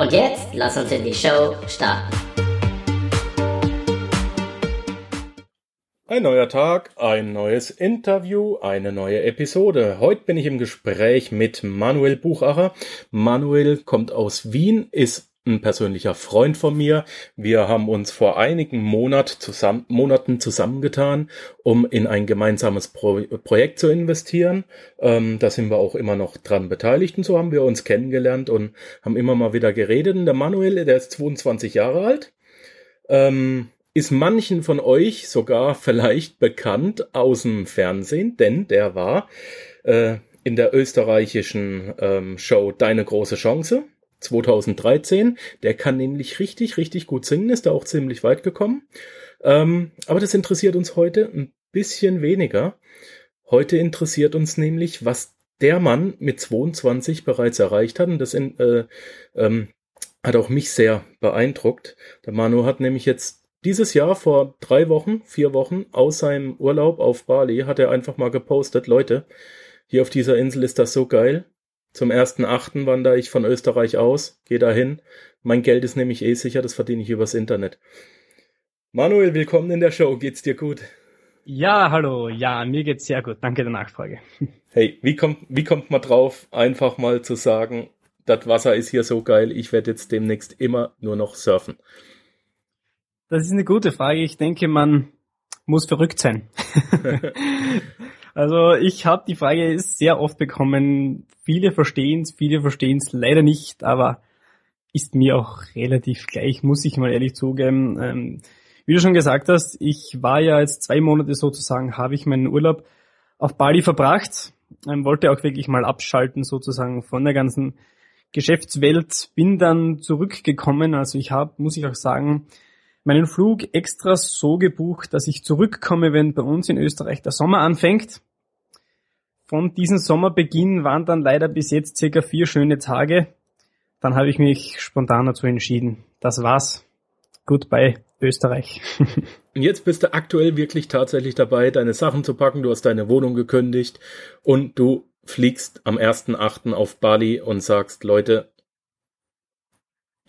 Und jetzt lass uns in die Show starten. Ein neuer Tag, ein neues Interview, eine neue Episode. Heute bin ich im Gespräch mit Manuel Buchacher. Manuel kommt aus Wien, ist ein persönlicher Freund von mir. Wir haben uns vor einigen Monat zusammen, Monaten zusammengetan, um in ein gemeinsames Pro Projekt zu investieren. Ähm, da sind wir auch immer noch dran beteiligt und so haben wir uns kennengelernt und haben immer mal wieder geredet. Und der Manuel, der ist 22 Jahre alt, ähm, ist manchen von euch sogar vielleicht bekannt aus dem Fernsehen, denn der war äh, in der österreichischen ähm, Show Deine große Chance 2013. Der kann nämlich richtig, richtig gut singen, ist da auch ziemlich weit gekommen. Ähm, aber das interessiert uns heute ein bisschen weniger. Heute interessiert uns nämlich, was der Mann mit 22 bereits erreicht hat. Und das in, äh, ähm, hat auch mich sehr beeindruckt. Der Manu hat nämlich jetzt dieses Jahr vor drei Wochen, vier Wochen aus seinem Urlaub auf Bali hat er einfach mal gepostet, Leute, hier auf dieser Insel ist das so geil. Zum ersten Achten wandere ich von Österreich aus, gehe dahin. Mein Geld ist nämlich eh sicher, das verdiene ich übers Internet. Manuel, willkommen in der Show. Geht's dir gut? Ja, hallo. Ja, mir geht's sehr gut. Danke der Nachfrage. Hey, wie kommt, wie kommt man drauf, einfach mal zu sagen, das Wasser ist hier so geil, ich werde jetzt demnächst immer nur noch surfen? Das ist eine gute Frage. Ich denke, man muss verrückt sein. Also ich habe die Frage sehr oft bekommen. Viele verstehen es, viele verstehen es leider nicht, aber ist mir auch relativ gleich, muss ich mal ehrlich zugeben. Ähm, wie du schon gesagt hast, ich war ja jetzt zwei Monate sozusagen, habe ich meinen Urlaub auf Bali verbracht, ähm, wollte auch wirklich mal abschalten sozusagen von der ganzen Geschäftswelt, bin dann zurückgekommen, also ich habe, muss ich auch sagen, meinen Flug extra so gebucht, dass ich zurückkomme, wenn bei uns in Österreich der Sommer anfängt. Von diesem Sommerbeginn waren dann leider bis jetzt circa vier schöne Tage. Dann habe ich mich spontan dazu entschieden. Das war's. Goodbye, Österreich. Und jetzt bist du aktuell wirklich tatsächlich dabei, deine Sachen zu packen. Du hast deine Wohnung gekündigt und du fliegst am 1.8. auf Bali und sagst, Leute,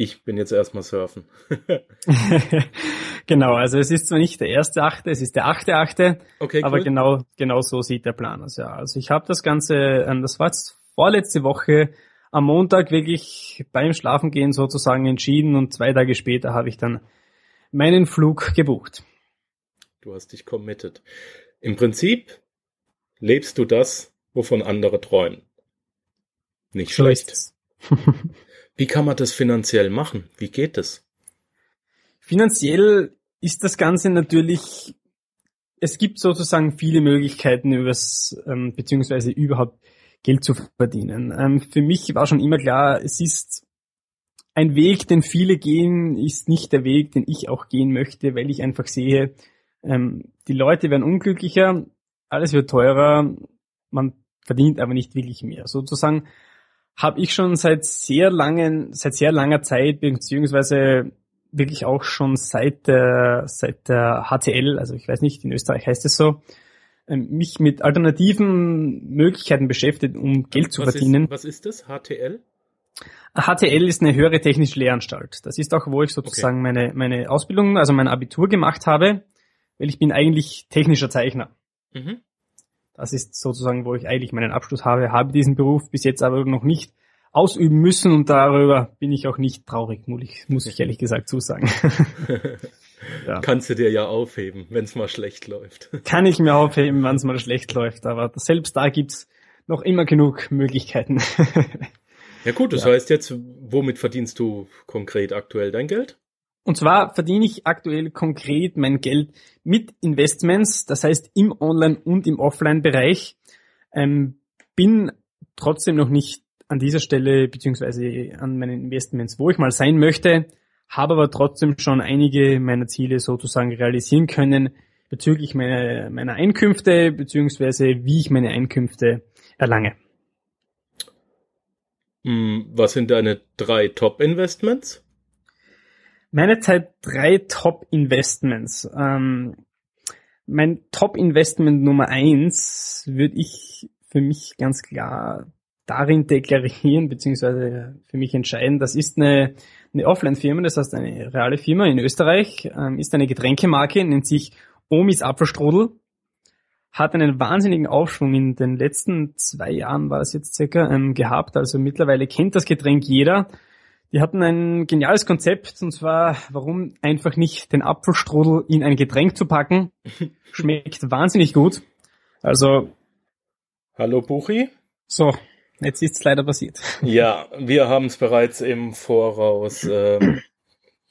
ich bin jetzt erstmal surfen. genau, also es ist zwar nicht der erste Achte, es ist der achte Achte, okay, aber cool. genau, genau so sieht der Plan aus. Ja, also ich habe das Ganze, ähm, das war jetzt vorletzte Woche am Montag wirklich beim Schlafengehen sozusagen entschieden und zwei Tage später habe ich dann meinen Flug gebucht. Du hast dich committed. Im Prinzip lebst du das, wovon andere träumen. Nicht so schlecht. Wie kann man das finanziell machen? Wie geht es? Finanziell ist das Ganze natürlich, es gibt sozusagen viele Möglichkeiten übers, ähm, beziehungsweise überhaupt Geld zu verdienen. Ähm, für mich war schon immer klar, es ist ein Weg, den viele gehen, ist nicht der Weg, den ich auch gehen möchte, weil ich einfach sehe, ähm, die Leute werden unglücklicher, alles wird teurer, man verdient aber nicht wirklich mehr. Sozusagen habe ich schon seit sehr langen, seit sehr langer Zeit, beziehungsweise wirklich auch schon seit der, seit der HTL, also ich weiß nicht, in Österreich heißt es so, ähm, mich mit alternativen Möglichkeiten beschäftigt, um Geld was zu verdienen. Ist, was ist das? HTL? HTL ist eine höhere technische Lehranstalt. Das ist auch, wo ich sozusagen okay. meine, meine Ausbildung, also mein Abitur gemacht habe, weil ich bin eigentlich technischer Zeichner. Mhm. Das ist sozusagen, wo ich eigentlich meinen Abschluss habe, habe diesen Beruf bis jetzt aber noch nicht ausüben müssen und darüber bin ich auch nicht traurig, muss ich, muss ich ehrlich gesagt zusagen. ja. Kannst du dir ja aufheben, wenn es mal schlecht läuft. Kann ich mir aufheben, wenn es mal schlecht läuft, aber selbst da gibt's noch immer genug Möglichkeiten. ja gut, das ja. heißt jetzt, womit verdienst du konkret aktuell dein Geld? Und zwar verdiene ich aktuell konkret mein Geld mit Investments, das heißt im Online- und im Offline-Bereich. Ähm, bin trotzdem noch nicht an dieser Stelle beziehungsweise an meinen Investments, wo ich mal sein möchte, habe aber trotzdem schon einige meiner Ziele sozusagen realisieren können bezüglich meiner, meiner Einkünfte beziehungsweise wie ich meine Einkünfte erlange. Hm, was sind deine drei Top-Investments? Meine Zeit drei Top-Investments. Ähm, mein Top-Investment Nummer eins würde ich für mich ganz klar darin deklarieren, beziehungsweise für mich entscheiden, das ist eine, eine Offline-Firma, das heißt eine reale Firma in Österreich, ähm, ist eine Getränkemarke, nennt sich Omis Apfelstrudel, hat einen wahnsinnigen Aufschwung in den letzten zwei Jahren war es jetzt circa ähm, gehabt, also mittlerweile kennt das Getränk jeder. Die hatten ein geniales Konzept und zwar, warum einfach nicht den Apfelstrudel in ein Getränk zu packen. Schmeckt wahnsinnig gut. Also. Hallo Buchi. So, Jetzt ist es leider passiert. Ja, wir haben es bereits im Voraus ähm,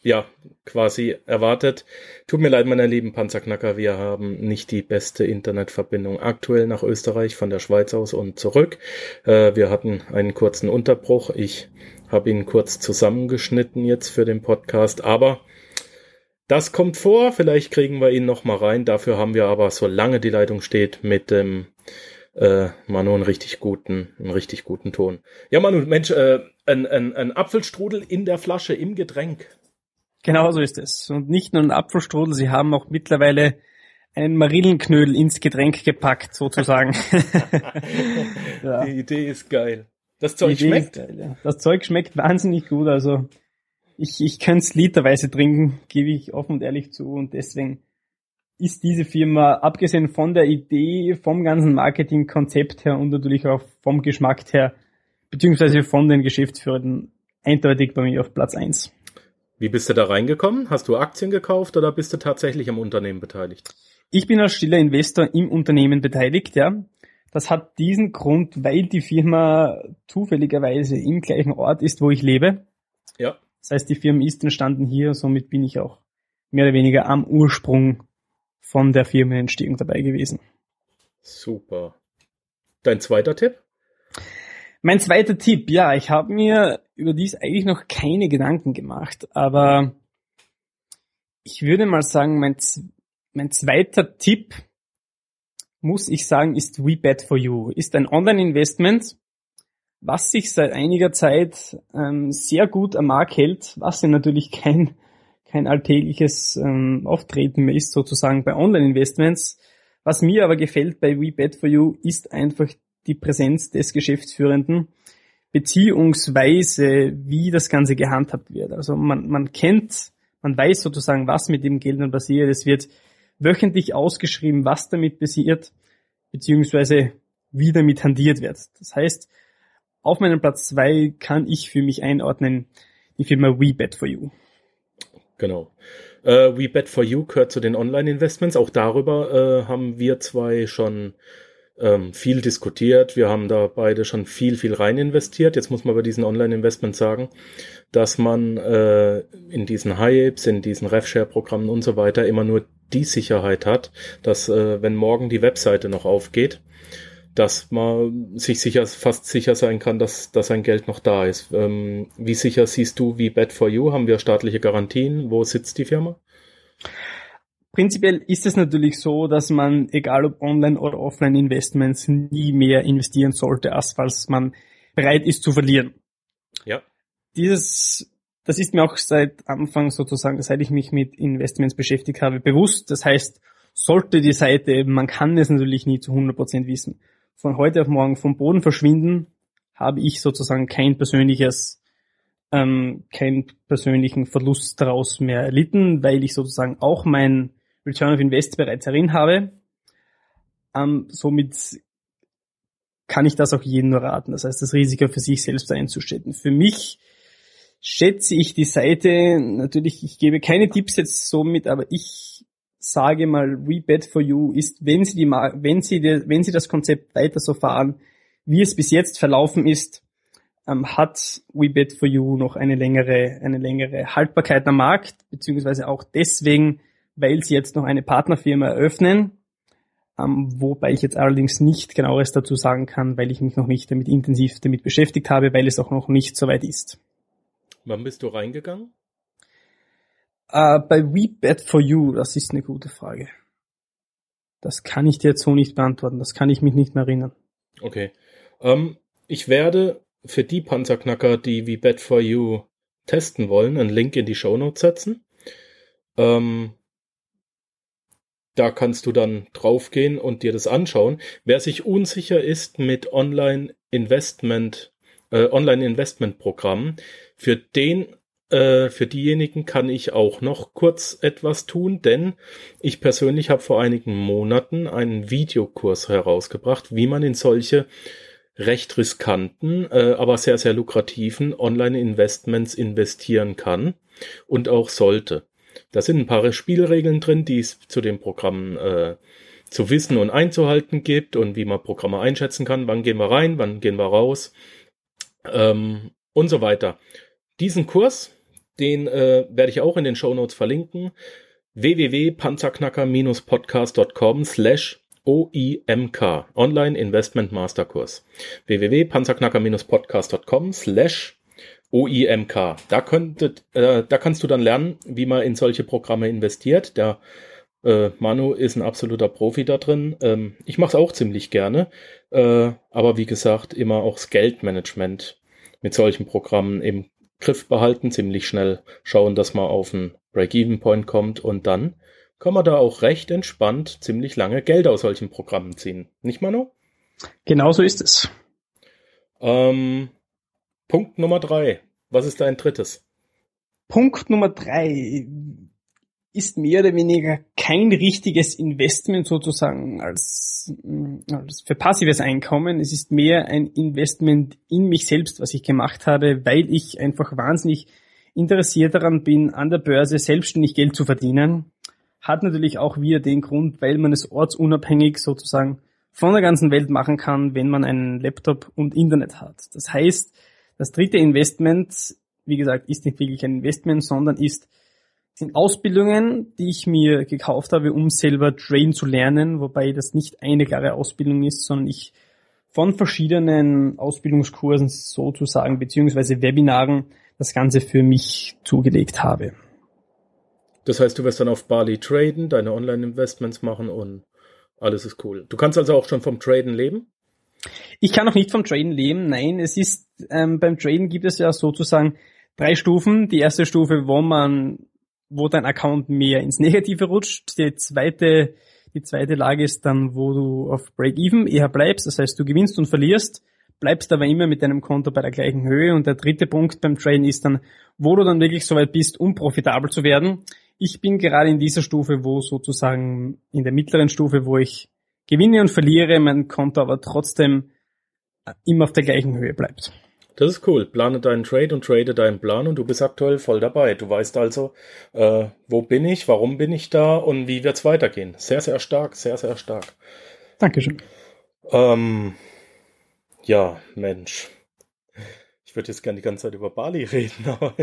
ja quasi erwartet. Tut mir leid, meine lieben Panzerknacker, wir haben nicht die beste Internetverbindung aktuell nach Österreich von der Schweiz aus und zurück. Äh, wir hatten einen kurzen Unterbruch. Ich habe ihn kurz zusammengeschnitten jetzt für den Podcast, aber das kommt vor. Vielleicht kriegen wir ihn noch mal rein. Dafür haben wir aber, solange die Leitung steht, mit dem äh, Manu einen richtig guten, einen richtig guten Ton. Ja, Manu, Mensch, äh, ein, ein, ein Apfelstrudel in der Flasche im Getränk. Genau so ist es. Und nicht nur ein Apfelstrudel, sie haben auch mittlerweile einen Marillenknödel ins Getränk gepackt, sozusagen. ja. Die Idee ist geil. Das Zeug schmeckt. Geil, ja. Das Zeug schmeckt wahnsinnig gut. Also ich, ich könnte es literweise trinken, gebe ich offen und ehrlich zu. Und deswegen ist diese Firma, abgesehen von der Idee, vom ganzen Marketingkonzept her und natürlich auch vom Geschmack her, beziehungsweise von den Geschäftsführern, eindeutig bei mir auf Platz eins. Wie bist du da reingekommen? Hast du Aktien gekauft oder bist du tatsächlich am Unternehmen beteiligt? Ich bin als stiller Investor im Unternehmen beteiligt, ja. Das hat diesen Grund, weil die Firma zufälligerweise im gleichen Ort ist, wo ich lebe. Ja. Das heißt, die Firma ist entstanden hier, somit bin ich auch mehr oder weniger am Ursprung von der Firmenentstehung dabei gewesen. Super. Dein zweiter Tipp? Mein zweiter Tipp, ja, ich habe mir über dies eigentlich noch keine Gedanken gemacht, aber ich würde mal sagen, mein, mein zweiter Tipp, muss ich sagen, ist WeBet4You. Ist ein Online-Investment, was sich seit einiger Zeit ähm, sehr gut am Markt hält, was ja natürlich kein kein alltägliches ähm, Auftreten mehr ist, sozusagen bei Online-Investments. Was mir aber gefällt bei WeBet4You ist einfach die Präsenz des Geschäftsführenden, beziehungsweise wie das Ganze gehandhabt wird. Also man, man kennt, man weiß sozusagen, was mit dem Geld dann passiert. Es wird wöchentlich ausgeschrieben, was damit passiert, beziehungsweise wie damit handiert wird. Das heißt, auf meinem Platz zwei kann ich für mich einordnen die Firma WeBet4You. Genau. Äh, We Bet for You gehört zu den Online-Investments. Auch darüber äh, haben wir zwei schon ähm, viel diskutiert. Wir haben da beide schon viel, viel rein investiert. Jetzt muss man bei diesen Online-Investments sagen, dass man äh, in diesen Hypes, in diesen RefShare-Programmen und so weiter immer nur die Sicherheit hat, dass äh, wenn morgen die Webseite noch aufgeht, dass man sich sicher, fast sicher sein kann, dass, dass sein Geld noch da ist. Ähm, wie sicher siehst du, wie Bad for You? Haben wir staatliche Garantien? Wo sitzt die Firma? Prinzipiell ist es natürlich so, dass man, egal ob Online- oder Offline-Investments, nie mehr investieren sollte, als falls man bereit ist zu verlieren. Ja. Dieses, das ist mir auch seit Anfang sozusagen, seit ich mich mit Investments beschäftigt habe, bewusst. Das heißt, sollte die Seite, man kann es natürlich nie zu 100% wissen, von heute auf morgen vom Boden verschwinden, habe ich sozusagen kein persönliches, ähm, keinen persönlichen Verlust daraus mehr erlitten, weil ich sozusagen auch mein Return of Invest bereits darin habe. Ähm, somit kann ich das auch jedem nur raten. Das heißt, das Risiko für sich selbst einzuschätzen. Für mich schätze ich die Seite, natürlich, ich gebe keine Tipps jetzt somit, aber ich sage mal, WeBet for You ist, wenn Sie die, wenn Sie, die, wenn Sie das Konzept weiter so fahren, wie es bis jetzt verlaufen ist, ähm, hat WeBet for You noch eine längere, eine längere Haltbarkeit am Markt, beziehungsweise auch deswegen, weil Sie jetzt noch eine Partnerfirma eröffnen, ähm, wobei ich jetzt allerdings nicht genaueres dazu sagen kann, weil ich mich noch nicht damit intensiv damit beschäftigt habe, weil es auch noch nicht so weit ist. Wann bist du reingegangen? Äh, bei We for You, das ist eine gute Frage. Das kann ich dir jetzt so nicht beantworten, das kann ich mich nicht mehr erinnern. Okay. Ähm, ich werde für die Panzerknacker, die We for You testen wollen, einen Link in die Show Notes setzen. Ähm, da kannst du dann draufgehen und dir das anschauen. Wer sich unsicher ist mit Online-Investment, äh, Online-Investment-Programmen, für den äh, für diejenigen kann ich auch noch kurz etwas tun, denn ich persönlich habe vor einigen Monaten einen Videokurs herausgebracht, wie man in solche recht riskanten, äh, aber sehr, sehr lukrativen Online-Investments investieren kann und auch sollte. Da sind ein paar Spielregeln drin, die es zu dem Programm äh, zu wissen und einzuhalten gibt und wie man Programme einschätzen kann. Wann gehen wir rein, wann gehen wir raus ähm, und so weiter. Diesen Kurs, den äh, werde ich auch in den Show Notes verlinken. www.panzerknacker-podcast.com slash OIMK Online Investment Masterkurs www.panzerknacker-podcast.com slash OIMK. Da, könntet, äh, da kannst du dann lernen, wie man in solche Programme investiert. Der äh, Manu ist ein absoluter Profi da drin. Ähm, ich mache es auch ziemlich gerne, äh, aber wie gesagt, immer auch das Geldmanagement mit solchen Programmen im Griff behalten, ziemlich schnell schauen, dass man auf einen Break-Even-Point kommt und dann kann man da auch recht entspannt ziemlich lange Geld aus solchen Programmen ziehen. Nicht, Manu? Genau so ist es. Ähm, Punkt Nummer drei. Was ist dein drittes? Punkt Nummer drei ist mehr oder weniger kein richtiges Investment sozusagen als, als für passives Einkommen. Es ist mehr ein Investment in mich selbst, was ich gemacht habe, weil ich einfach wahnsinnig interessiert daran bin, an der Börse selbstständig Geld zu verdienen. Hat natürlich auch wieder den Grund, weil man es ortsunabhängig sozusagen von der ganzen Welt machen kann, wenn man einen Laptop und Internet hat. Das heißt, das dritte Investment, wie gesagt, ist nicht wirklich ein Investment, sondern ist sind Ausbildungen, die ich mir gekauft habe, um selber traden zu lernen, wobei das nicht eine klare Ausbildung ist, sondern ich von verschiedenen Ausbildungskursen sozusagen, beziehungsweise Webinaren, das Ganze für mich zugelegt habe. Das heißt, du wirst dann auf Bali traden, deine Online-Investments machen und alles ist cool. Du kannst also auch schon vom Traden leben? Ich kann noch nicht vom Traden leben. Nein, es ist ähm, beim Traden gibt es ja sozusagen drei Stufen. Die erste Stufe, wo man, wo dein Account mehr ins Negative rutscht. Die zweite, die zweite Lage ist dann, wo du auf Break-Even eher bleibst. Das heißt, du gewinnst und verlierst, bleibst aber immer mit deinem Konto bei der gleichen Höhe. Und der dritte Punkt beim Traden ist dann, wo du dann wirklich so weit bist, um profitabel zu werden. Ich bin gerade in dieser Stufe, wo sozusagen in der mittleren Stufe, wo ich gewinne und verliere, mein Konto aber trotzdem äh, immer auf der gleichen Höhe bleibt. Das ist cool. Plane deinen Trade und trade deinen Plan und du bist aktuell voll dabei. Du weißt also, äh, wo bin ich, warum bin ich da und wie wird's weitergehen. Sehr, sehr stark, sehr, sehr stark. Dankeschön. Ähm, ja, Mensch. Ich würde jetzt gerne die ganze Zeit über Bali reden, aber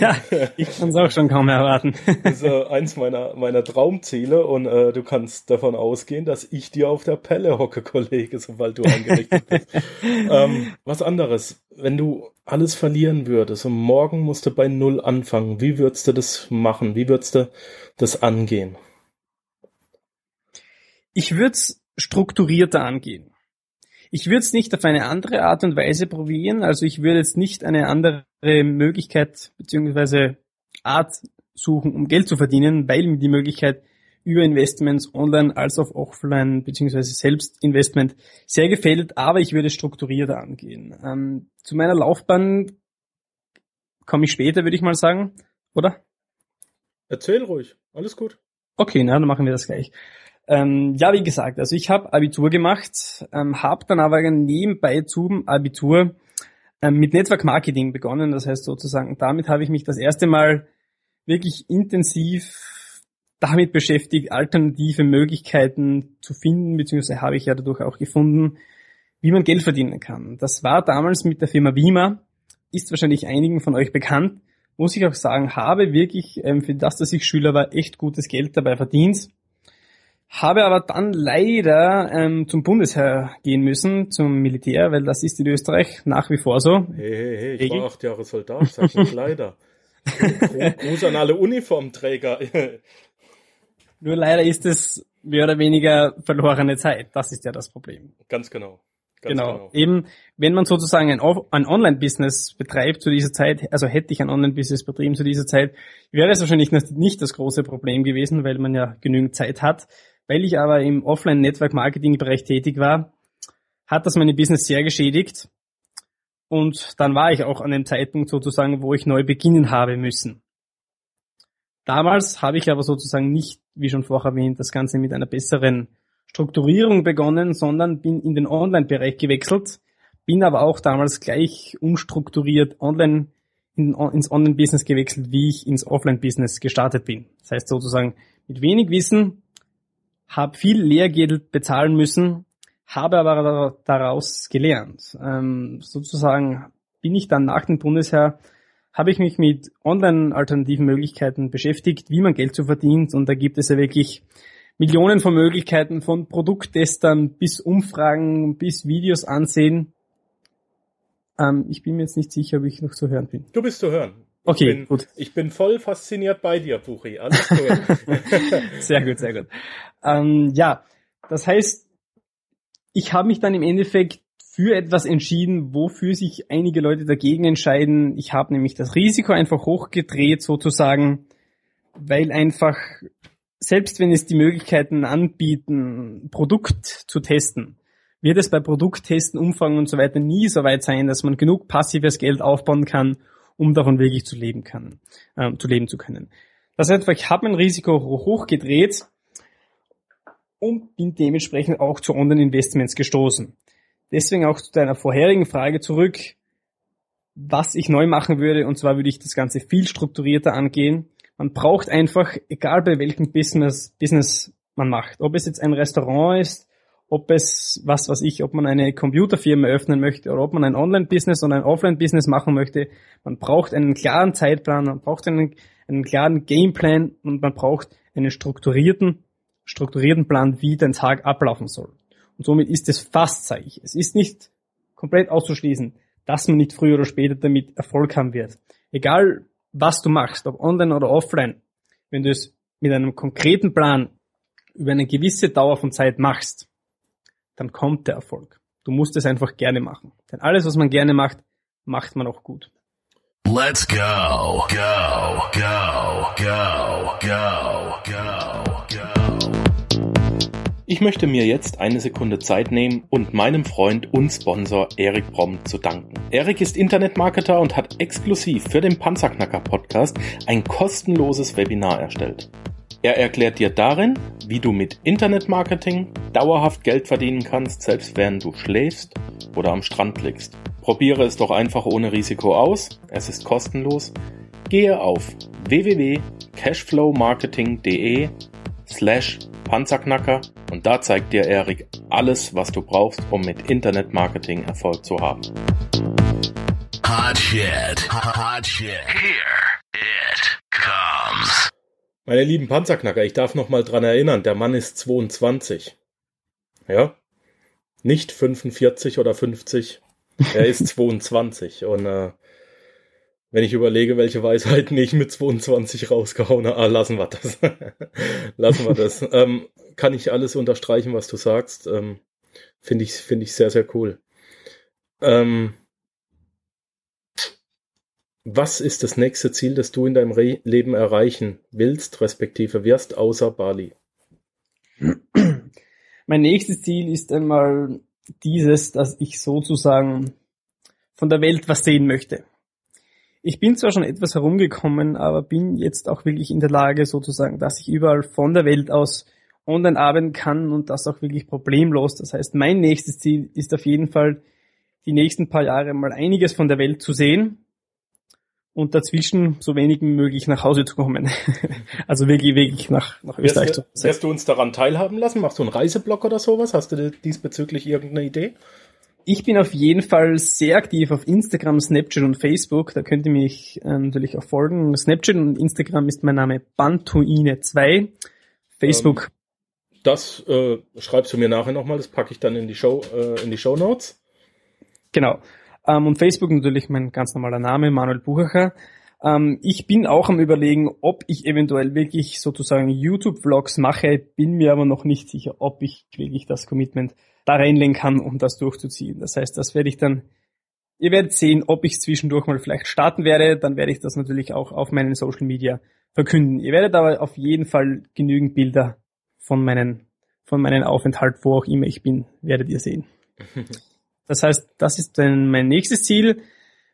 ja, ich kann es auch schon kaum erwarten. das ist äh, eins meiner, meiner Traumziele und äh, du kannst davon ausgehen, dass ich dir auf der Pelle hocke, Kollege, sobald du eingerichtet bist. ähm, was anderes, wenn du alles verlieren würdest und morgen musst du bei Null anfangen, wie würdest du das machen? Wie würdest du das angehen? Ich würde es strukturierter angehen. Ich würde es nicht auf eine andere Art und Weise probieren. Also ich würde jetzt nicht eine andere Möglichkeit beziehungsweise Art suchen, um Geld zu verdienen, weil mir die Möglichkeit über Investments online als auch offline beziehungsweise Selbstinvestment sehr gefällt, aber ich würde strukturierter angehen. Ähm, zu meiner Laufbahn komme ich später, würde ich mal sagen, oder? Erzähl ruhig, alles gut. Okay, na, dann machen wir das gleich. Ähm, ja, wie gesagt, also ich habe Abitur gemacht, ähm, habe dann aber nebenbei zum Abitur ähm, mit Network Marketing begonnen. Das heißt sozusagen, damit habe ich mich das erste Mal wirklich intensiv damit beschäftigt, alternative Möglichkeiten zu finden, beziehungsweise habe ich ja dadurch auch gefunden, wie man Geld verdienen kann. Das war damals mit der Firma Wima, ist wahrscheinlich einigen von euch bekannt, muss ich auch sagen, habe wirklich ähm, für das, dass ich Schüler war, echt gutes Geld dabei verdient Habe aber dann leider ähm, zum Bundesheer gehen müssen, zum Militär, weil das ist in Österreich nach wie vor so. Hey, hey, hey, ich war acht Jahre Soldat, sag nicht leider. Gruß an alle Uniformträger. Nur leider ist es mehr oder weniger verlorene Zeit. Das ist ja das Problem. Ganz genau. Ganz genau. genau. Eben, wenn man sozusagen ein, ein Online-Business betreibt zu dieser Zeit, also hätte ich ein Online-Business betrieben zu dieser Zeit, wäre es wahrscheinlich nicht das große Problem gewesen, weil man ja genügend Zeit hat. Weil ich aber im Offline-Network-Marketing-Bereich tätig war, hat das meine Business sehr geschädigt. Und dann war ich auch an dem Zeitpunkt sozusagen, wo ich neu beginnen habe müssen. Damals habe ich aber sozusagen nicht, wie schon vorher erwähnt, das Ganze mit einer besseren Strukturierung begonnen, sondern bin in den Online-Bereich gewechselt, bin aber auch damals gleich unstrukturiert online in, ins Online-Business gewechselt, wie ich ins Offline-Business gestartet bin. Das heißt sozusagen mit wenig Wissen, habe viel Lehrgeld bezahlen müssen, habe aber daraus gelernt. Ähm, sozusagen bin ich dann nach dem Bundesheer, habe ich mich mit online-alternativen Möglichkeiten beschäftigt, wie man Geld so verdient. Und da gibt es ja wirklich Millionen von Möglichkeiten von Produkttestern bis Umfragen, bis Videos ansehen. Ähm, ich bin mir jetzt nicht sicher, ob ich noch zu hören bin. Du bist zu hören. Okay, ich bin, gut. Ich bin voll fasziniert bei dir, Buchi. Alles gut. sehr gut, sehr gut. Ähm, ja, das heißt, ich habe mich dann im Endeffekt für etwas entschieden, wofür sich einige Leute dagegen entscheiden. Ich habe nämlich das Risiko einfach hochgedreht sozusagen, weil einfach, selbst wenn es die Möglichkeiten anbieten, Produkt zu testen, wird es bei Produkttesten, Umfang und so weiter nie so weit sein, dass man genug passives Geld aufbauen kann, um davon wirklich zu leben kann, äh, zu leben zu können. Das heißt, ich habe mein Risiko hochgedreht und bin dementsprechend auch zu Online-Investments gestoßen. Deswegen auch zu deiner vorherigen Frage zurück, was ich neu machen würde, und zwar würde ich das Ganze viel strukturierter angehen. Man braucht einfach, egal bei welchem Business, Business man macht, ob es jetzt ein Restaurant ist, ob es, was weiß ich, ob man eine Computerfirma öffnen möchte oder ob man ein Online-Business oder ein Offline-Business machen möchte, man braucht einen klaren Zeitplan, man braucht einen, einen klaren Gameplan und man braucht einen strukturierten strukturierten Plan, wie dein Tag ablaufen soll. Und somit ist es fast, sage ich. Es ist nicht komplett auszuschließen, dass man nicht früher oder später damit Erfolg haben wird. Egal, was du machst, ob online oder offline, wenn du es mit einem konkreten Plan über eine gewisse Dauer von Zeit machst, dann kommt der Erfolg. Du musst es einfach gerne machen. Denn alles, was man gerne macht, macht man auch gut. Let's go, go, go, go, go, go, go. Ich möchte mir jetzt eine Sekunde Zeit nehmen und meinem Freund und Sponsor Erik Bromm zu danken. Erik ist Internetmarketer und hat exklusiv für den Panzerknacker Podcast ein kostenloses Webinar erstellt. Er erklärt dir darin, wie du mit Internetmarketing dauerhaft Geld verdienen kannst, selbst während du schläfst oder am Strand liegst. Probiere es doch einfach ohne Risiko aus. Es ist kostenlos. Gehe auf www.cashflowmarketing.de slash Panzerknacker und da zeigt dir Erik alles, was du brauchst, um mit Internetmarketing Erfolg zu haben. Hot shit. Hot shit. Here. Meine lieben Panzerknacker, ich darf noch mal dran erinnern, der Mann ist 22. Ja? Nicht 45 oder 50. Er ist 22 und äh, wenn ich überlege, welche Weisheiten ich mit 22 rausgehauen habe, ah, lassen wir das. lassen wir das. ähm, kann ich alles unterstreichen, was du sagst. Ähm, Finde ich, finde ich sehr, sehr cool. Ähm, was ist das nächste Ziel, das du in deinem Re Leben erreichen willst, respektive wirst, außer Bali? Mein nächstes Ziel ist einmal dieses, dass ich sozusagen von der Welt was sehen möchte. Ich bin zwar schon etwas herumgekommen, aber bin jetzt auch wirklich in der Lage sozusagen, dass ich überall von der Welt aus online arbeiten kann und das auch wirklich problemlos. Das heißt, mein nächstes Ziel ist auf jeden Fall, die nächsten paar Jahre mal einiges von der Welt zu sehen und dazwischen so wenig wie möglich nach Hause zu kommen. also wirklich, wirklich nach, nach Österreich wirst, zu Wirst du uns daran teilhaben lassen? Machst du einen Reiseblock oder sowas? Hast du diesbezüglich irgendeine Idee? Ich bin auf jeden Fall sehr aktiv auf Instagram, Snapchat und Facebook. Da könnt ihr mich äh, natürlich auch folgen. Snapchat und Instagram ist mein Name Bantuine2. Facebook. Ähm, das äh, schreibst du mir nachher nochmal, das packe ich dann in die Show, äh, in die Show Notes. Genau. Ähm, und Facebook natürlich mein ganz normaler Name, Manuel Buchacher. Ähm, ich bin auch am überlegen, ob ich eventuell wirklich sozusagen YouTube-Vlogs mache, bin mir aber noch nicht sicher, ob ich wirklich das Commitment da reinlegen kann, um das durchzuziehen. Das heißt, das werde ich dann, ihr werdet sehen, ob ich zwischendurch mal vielleicht starten werde, dann werde ich das natürlich auch auf meinen Social Media verkünden. Ihr werdet aber auf jeden Fall genügend Bilder von meinen, von meinen Aufenthalt, wo auch immer ich bin, werdet ihr sehen. Das heißt, das ist dann mein nächstes Ziel.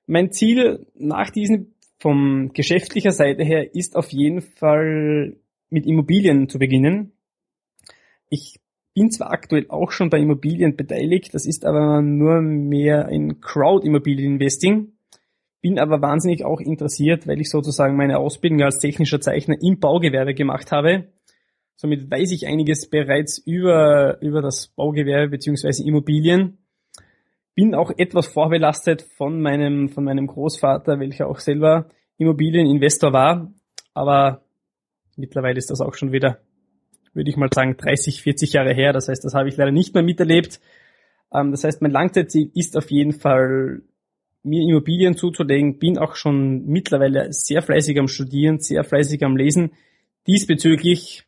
Mein Ziel nach diesem vom geschäftlicher Seite her ist auf jeden Fall mit Immobilien zu beginnen. Ich bin zwar aktuell auch schon bei Immobilien beteiligt, das ist aber nur mehr in Crowd-Immobilien-Investing, bin aber wahnsinnig auch interessiert, weil ich sozusagen meine Ausbildung als technischer Zeichner im Baugewerbe gemacht habe. Somit weiß ich einiges bereits über, über das Baugewerbe beziehungsweise Immobilien bin auch etwas vorbelastet von meinem, von meinem Großvater, welcher auch selber Immobilieninvestor war. Aber mittlerweile ist das auch schon wieder, würde ich mal sagen, 30, 40 Jahre her. Das heißt, das habe ich leider nicht mehr miterlebt. Ähm, das heißt, mein Langzeitziel ist auf jeden Fall, mir Immobilien zuzulegen. Bin auch schon mittlerweile sehr fleißig am Studieren, sehr fleißig am Lesen diesbezüglich.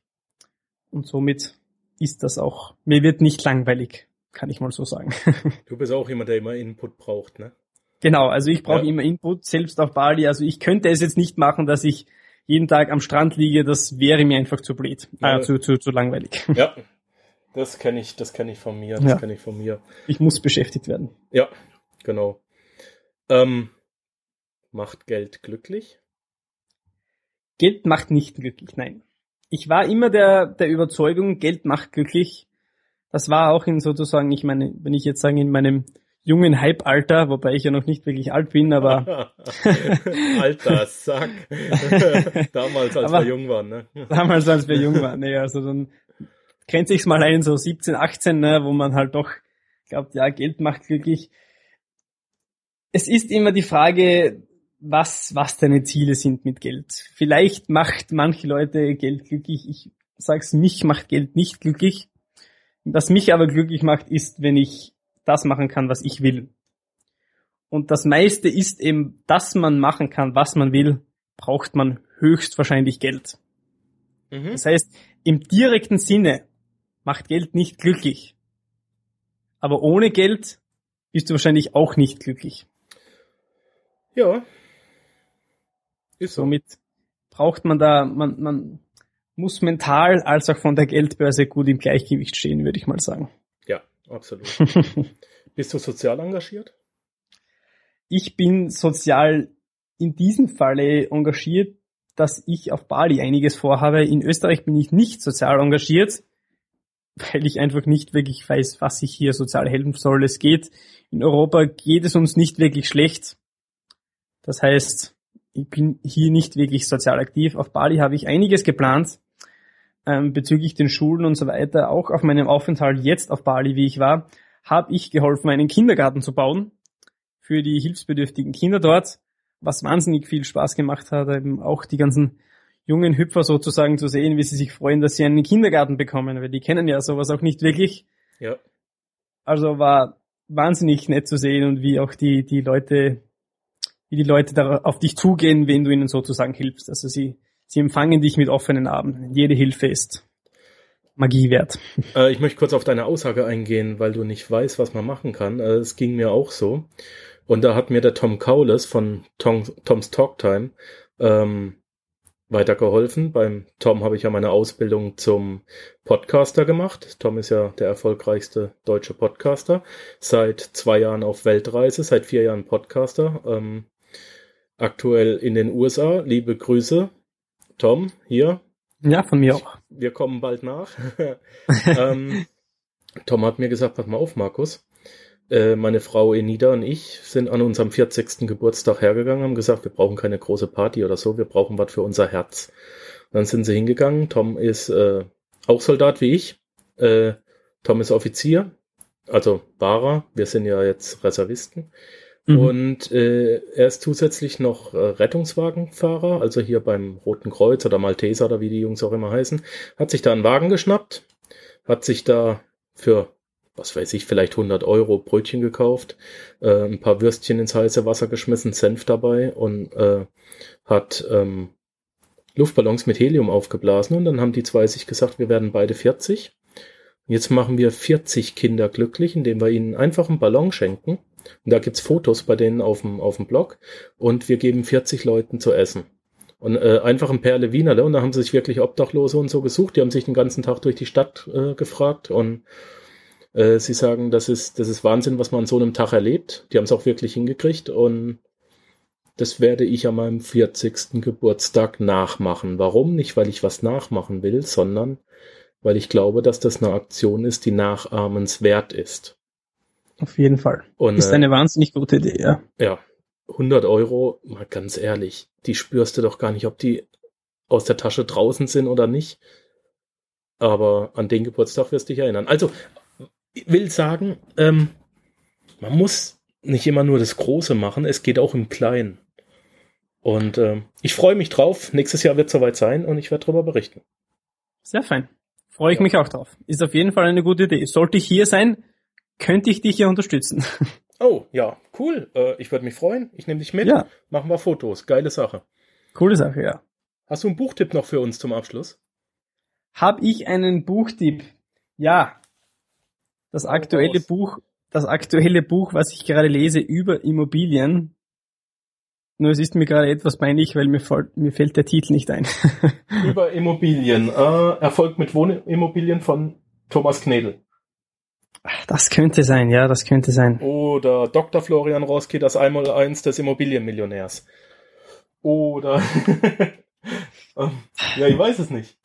Und somit ist das auch, mir wird nicht langweilig kann ich mal so sagen. Du bist auch jemand, der immer Input braucht, ne? Genau, also ich brauche ja. immer Input, selbst auf Bali. Also ich könnte es jetzt nicht machen, dass ich jeden Tag am Strand liege, das wäre mir einfach zu blöd, äh, ja. äh, zu, zu, zu langweilig. Ja, das kenne ich, das kenne ich von mir, das ja. kenne ich von mir. Ich muss beschäftigt werden. Ja, genau. Ähm, macht Geld glücklich? Geld macht nicht glücklich, nein. Ich war immer der, der Überzeugung, Geld macht glücklich das war auch in sozusagen, ich meine, wenn ich jetzt sage, in meinem jungen Hype-Alter, wobei ich ja noch nicht wirklich alt bin, aber... Alter, Sack. damals, als aber wir jung waren, ne? damals, als wir jung waren, ne, also dann grenzt sich's mal ein, so 17, 18, ne, wo man halt doch glaubt, ja, Geld macht glücklich. Es ist immer die Frage, was, was deine Ziele sind mit Geld. Vielleicht macht manche Leute Geld glücklich. Ich sag's, mich macht Geld nicht glücklich. Was mich aber glücklich macht, ist, wenn ich das machen kann, was ich will. Und das meiste ist eben, dass man machen kann, was man will, braucht man höchstwahrscheinlich Geld. Mhm. Das heißt, im direkten Sinne macht Geld nicht glücklich. Aber ohne Geld bist du wahrscheinlich auch nicht glücklich. Ja. Ist so. Somit braucht man da, man, man, muss mental als auch von der Geldbörse gut im Gleichgewicht stehen, würde ich mal sagen. Ja, absolut. Bist du sozial engagiert? Ich bin sozial in diesem Falle engagiert, dass ich auf Bali einiges vorhabe. In Österreich bin ich nicht sozial engagiert, weil ich einfach nicht wirklich weiß, was ich hier sozial helfen soll. Es geht, in Europa geht es uns nicht wirklich schlecht. Das heißt, ich bin hier nicht wirklich sozial aktiv. Auf Bali habe ich einiges geplant ähm, bezüglich den Schulen und so weiter, auch auf meinem Aufenthalt jetzt auf Bali, wie ich war, habe ich geholfen, einen Kindergarten zu bauen für die hilfsbedürftigen Kinder dort, was wahnsinnig viel Spaß gemacht hat, eben auch die ganzen jungen Hüpfer sozusagen zu sehen, wie sie sich freuen, dass sie einen Kindergarten bekommen, weil die kennen ja sowas auch nicht wirklich. Ja. Also war wahnsinnig nett zu sehen und wie auch die, die Leute, wie die Leute da auf dich zugehen, wenn du ihnen sozusagen hilfst. Also sie Sie empfangen dich mit offenen Armen. Jede Hilfe ist Magie wert. Äh, ich möchte kurz auf deine Aussage eingehen, weil du nicht weißt, was man machen kann. Äh, es ging mir auch so. Und da hat mir der Tom Cowles von Tom, Tom's Talktime ähm, weitergeholfen. Beim Tom habe ich ja meine Ausbildung zum Podcaster gemacht. Tom ist ja der erfolgreichste deutsche Podcaster. Seit zwei Jahren auf Weltreise, seit vier Jahren Podcaster. Ähm, aktuell in den USA. Liebe Grüße Tom, hier. Ja, von mir auch. Wir kommen bald nach. ähm, Tom hat mir gesagt, pass mal auf, Markus. Äh, meine Frau Enida und ich sind an unserem 40. Geburtstag hergegangen, haben gesagt, wir brauchen keine große Party oder so, wir brauchen was für unser Herz. Dann sind sie hingegangen. Tom ist äh, auch Soldat wie ich. Äh, Tom ist Offizier, also Wahrer. Wir sind ja jetzt Reservisten. Mhm. Und äh, er ist zusätzlich noch äh, Rettungswagenfahrer, also hier beim Roten Kreuz oder Malteser oder wie die Jungs auch immer heißen, hat sich da einen Wagen geschnappt, hat sich da für, was weiß ich, vielleicht 100 Euro Brötchen gekauft, äh, ein paar Würstchen ins heiße Wasser geschmissen, Senf dabei und äh, hat ähm, Luftballons mit Helium aufgeblasen und dann haben die zwei sich gesagt, wir werden beide 40. Jetzt machen wir 40 Kinder glücklich, indem wir ihnen einfach einen Ballon schenken. Und da gibt's Fotos bei denen auf dem, auf dem Blog. Und wir geben 40 Leuten zu essen. Und äh, einfach ein Perle Wienerle. Und da haben sie sich wirklich Obdachlose und so gesucht. Die haben sich den ganzen Tag durch die Stadt äh, gefragt. Und äh, sie sagen, das ist, das ist Wahnsinn, was man an so einem Tag erlebt. Die haben es auch wirklich hingekriegt. Und das werde ich an meinem 40. Geburtstag nachmachen. Warum? Nicht, weil ich was nachmachen will, sondern weil ich glaube, dass das eine Aktion ist, die nachahmenswert ist. Auf jeden Fall. Und, ist äh, eine wahnsinnig gute Idee, ja. Ja, 100 Euro, mal ganz ehrlich, die spürst du doch gar nicht, ob die aus der Tasche draußen sind oder nicht. Aber an den Geburtstag wirst du dich erinnern. Also, ich will sagen, ähm, man muss nicht immer nur das Große machen, es geht auch im Kleinen. Und ähm, ich freue mich drauf. Nächstes Jahr wird soweit sein und ich werde darüber berichten. Sehr fein. Freue ich Ja. mich auch drauf. Ist auf jeden Fall eine gute Idee. Sollte ich hier sein, könnte ich dich hier unterstützen. Oh, ja, cool. Äh, ich würde mich freuen. Ich nehme dich mit. Ja. Machen wir Fotos. Geile Sache. Coole Sache, ja. Hast du einen Buchtipp noch für uns zum Abschluss? Hab ich einen Buchtipp? Ja. Das aktuelle. Buch, das aktuelle Buch, was ich gerade lese über Immobilien. Nur es ist mir gerade etwas peinlich, weil mir, fällt- mir fällt der Titel nicht ein. Über Immobilien. Äh, Erfolg mit Wohnimmobilien von Thomas Knedel. Das könnte sein, ja, das könnte sein. Oder Dr. Florian Roski, das Einmaleins des Immobilienmillionärs. Oder. Ähm, ja, ich weiß es nicht.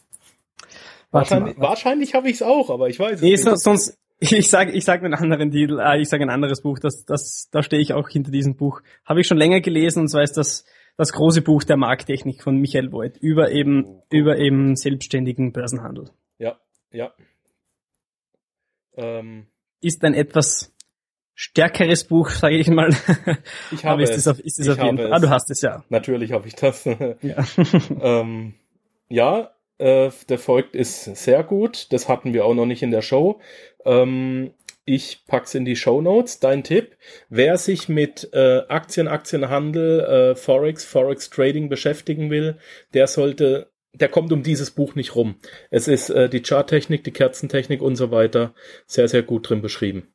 Warte Wahrscheinlich, mal. wahrscheinlich habe ich es auch, aber ich weiß es Nee, nicht. so, sonst, ich sag, ich sag einen anderen Titel, ah, ich sage ein anderes Buch, das, das, da stehe ich auch hinter diesem Buch. Habe ich schon länger gelesen und zwar ist das das große Buch der Markttechnik von Michael Voigt über eben, über eben selbstständigen Börsenhandel. Ja, ja. Ähm, Ist ein etwas stärkeres Buch, sage ich mal. ich habe ist es. auf, ist es Ich auf jeden Fall. Ah, du hast es ja. Natürlich habe ich das. Ja. ähm, ja, äh, der Folgt ist sehr gut. Das hatten wir auch noch nicht in der Show. Ähm, ich pack's in die Show Notes. Dein Tipp: Wer sich mit äh, Aktien, Aktienhandel, äh, Forex, Forex Trading beschäftigen will, der sollte, der kommt um dieses Buch nicht rum. Es ist äh, die Charttechnik, die Kerzentechnik und so weiter sehr, sehr gut drin beschrieben.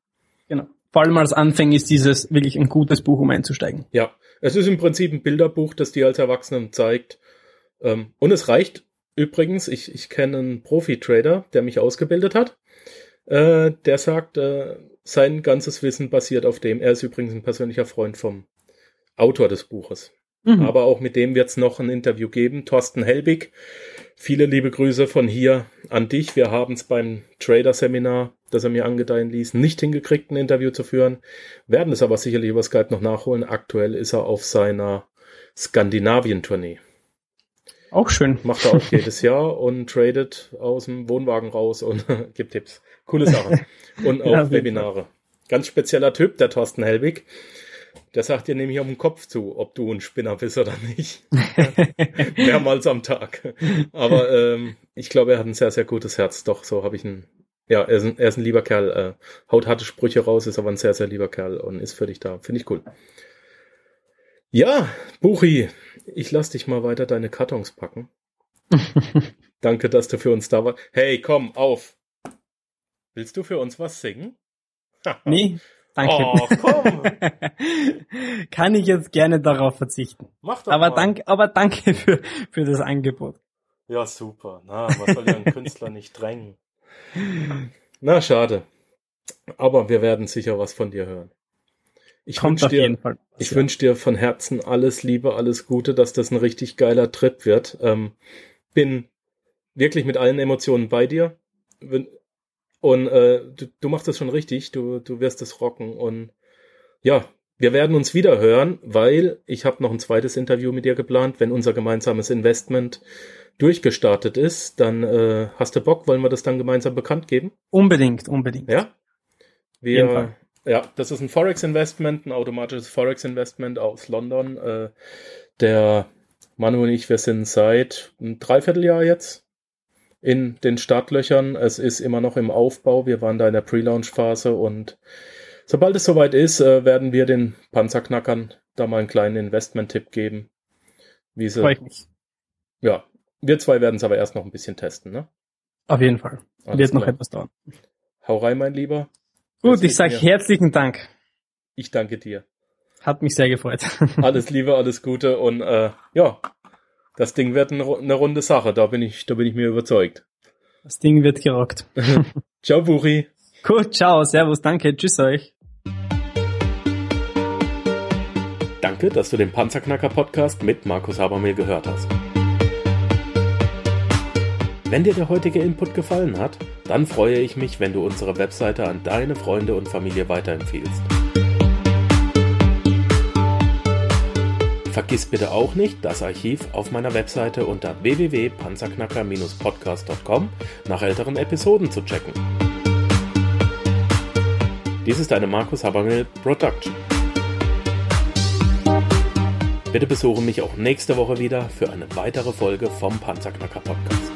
genau. Vor allem als Anfänger ist dieses wirklich ein gutes Buch, um einzusteigen. Ja, es ist im Prinzip ein Bilderbuch, das dir als Erwachsenen zeigt. Ähm, und es reicht übrigens, ich, ich kenne einen Profi-Trader, der mich ausgebildet hat. Äh, der sagt, äh, sein ganzes Wissen basiert auf dem. Er ist übrigens ein persönlicher Freund vom Autor des Buches. Mhm. Aber auch mit dem wird es noch ein Interview geben. Thorsten Helbig. Viele liebe Grüße von hier an dich. Wir haben es beim Trader-Seminar, das er mir angedeihen ließ, nicht hingekriegt, ein Interview zu führen. Werden es aber sicherlich über Skype noch nachholen. Aktuell ist er auf seiner Skandinavien-Tournee. Auch schön. Macht er auch jedes Jahr und tradet aus dem Wohnwagen raus und gibt Tipps. Coole Sache. Und auch Ja, Webinare. Ganz spezieller Typ, der Thorsten Helbig. Der sagt dir nämlich auf den Kopf zu, ob du ein Spinner bist oder nicht. Mehrmals am Tag. Aber ähm, ich glaube, er hat ein sehr, sehr gutes Herz. Doch, so habe ich ihn. Ja, er ist ein, er ist ein lieber Kerl. Äh, haut harte Sprüche raus, ist aber ein sehr, sehr lieber Kerl und ist für dich da. Finde ich cool. Ja, Buchi, ich lass dich mal weiter deine Kartons packen. Danke, dass du für uns da warst. Hey, komm, auf. Willst du für uns was singen? nee, danke. Oh, komm. Kann ich jetzt gerne darauf verzichten. Mach doch Aber mal. danke, aber danke für, für das Angebot. Ja, super. Na, was soll ja ein Künstler nicht drängen? Na, schade. Aber wir werden sicher was von dir hören. Ich wünsche dir, ich wünsch dir von Herzen alles Liebe, alles Gute, dass das ein richtig geiler Trip wird. Ähm, bin wirklich mit allen Emotionen bei dir. Und äh, du, du machst das schon richtig. Du, du wirst es rocken. Und ja, wir werden uns wieder hören, weil ich habe noch ein zweites Interview mit dir geplant, wenn unser gemeinsames Investment durchgestartet ist, dann äh, hast du Bock, wollen wir das dann gemeinsam bekannt geben? Unbedingt, unbedingt. Ja? Wir, ja, das ist ein Forex-Investment, ein automatisches Forex-Investment aus London. Äh, der Manu und ich, wir sind seit einem Dreivierteljahr jetzt in den Startlöchern. Es ist immer noch im Aufbau. Wir waren da in der Pre-Launch-Phase und sobald es soweit ist, äh, werden wir den Panzerknackern da mal einen kleinen Investment-Tipp geben. Wie sie, Freue ich mich. ja, wir zwei werden es aber erst noch ein bisschen testen, ne? Auf jeden Fall. Alles Wird noch klar. etwas dauern. Hau rein, mein Lieber. Gut, ich sage herzlichen Dank. Ich danke dir. Hat mich sehr gefreut. Alles Liebe, alles Gute und äh, ja, das Ding wird eine runde Sache. Da bin ich, da bin ich mir überzeugt. Das Ding wird gerockt. Ciao, Buri. Gut, ciao, servus, danke, tschüss euch. Danke, dass du den Panzerknacker Podcast mit Markus Habermehl gehört hast. Wenn dir der heutige Input gefallen hat, dann freue ich mich, wenn du unsere Webseite an deine Freunde und Familie weiterempfiehlst. Vergiss bitte auch nicht, das Archiv auf meiner Webseite unter www.panzerknacker-podcast.com nach älteren Episoden zu checken. Dies ist eine Markus Habermehl Production. Bitte besuche mich auch nächste Woche wieder für eine weitere Folge vom Panzerknacker Podcast.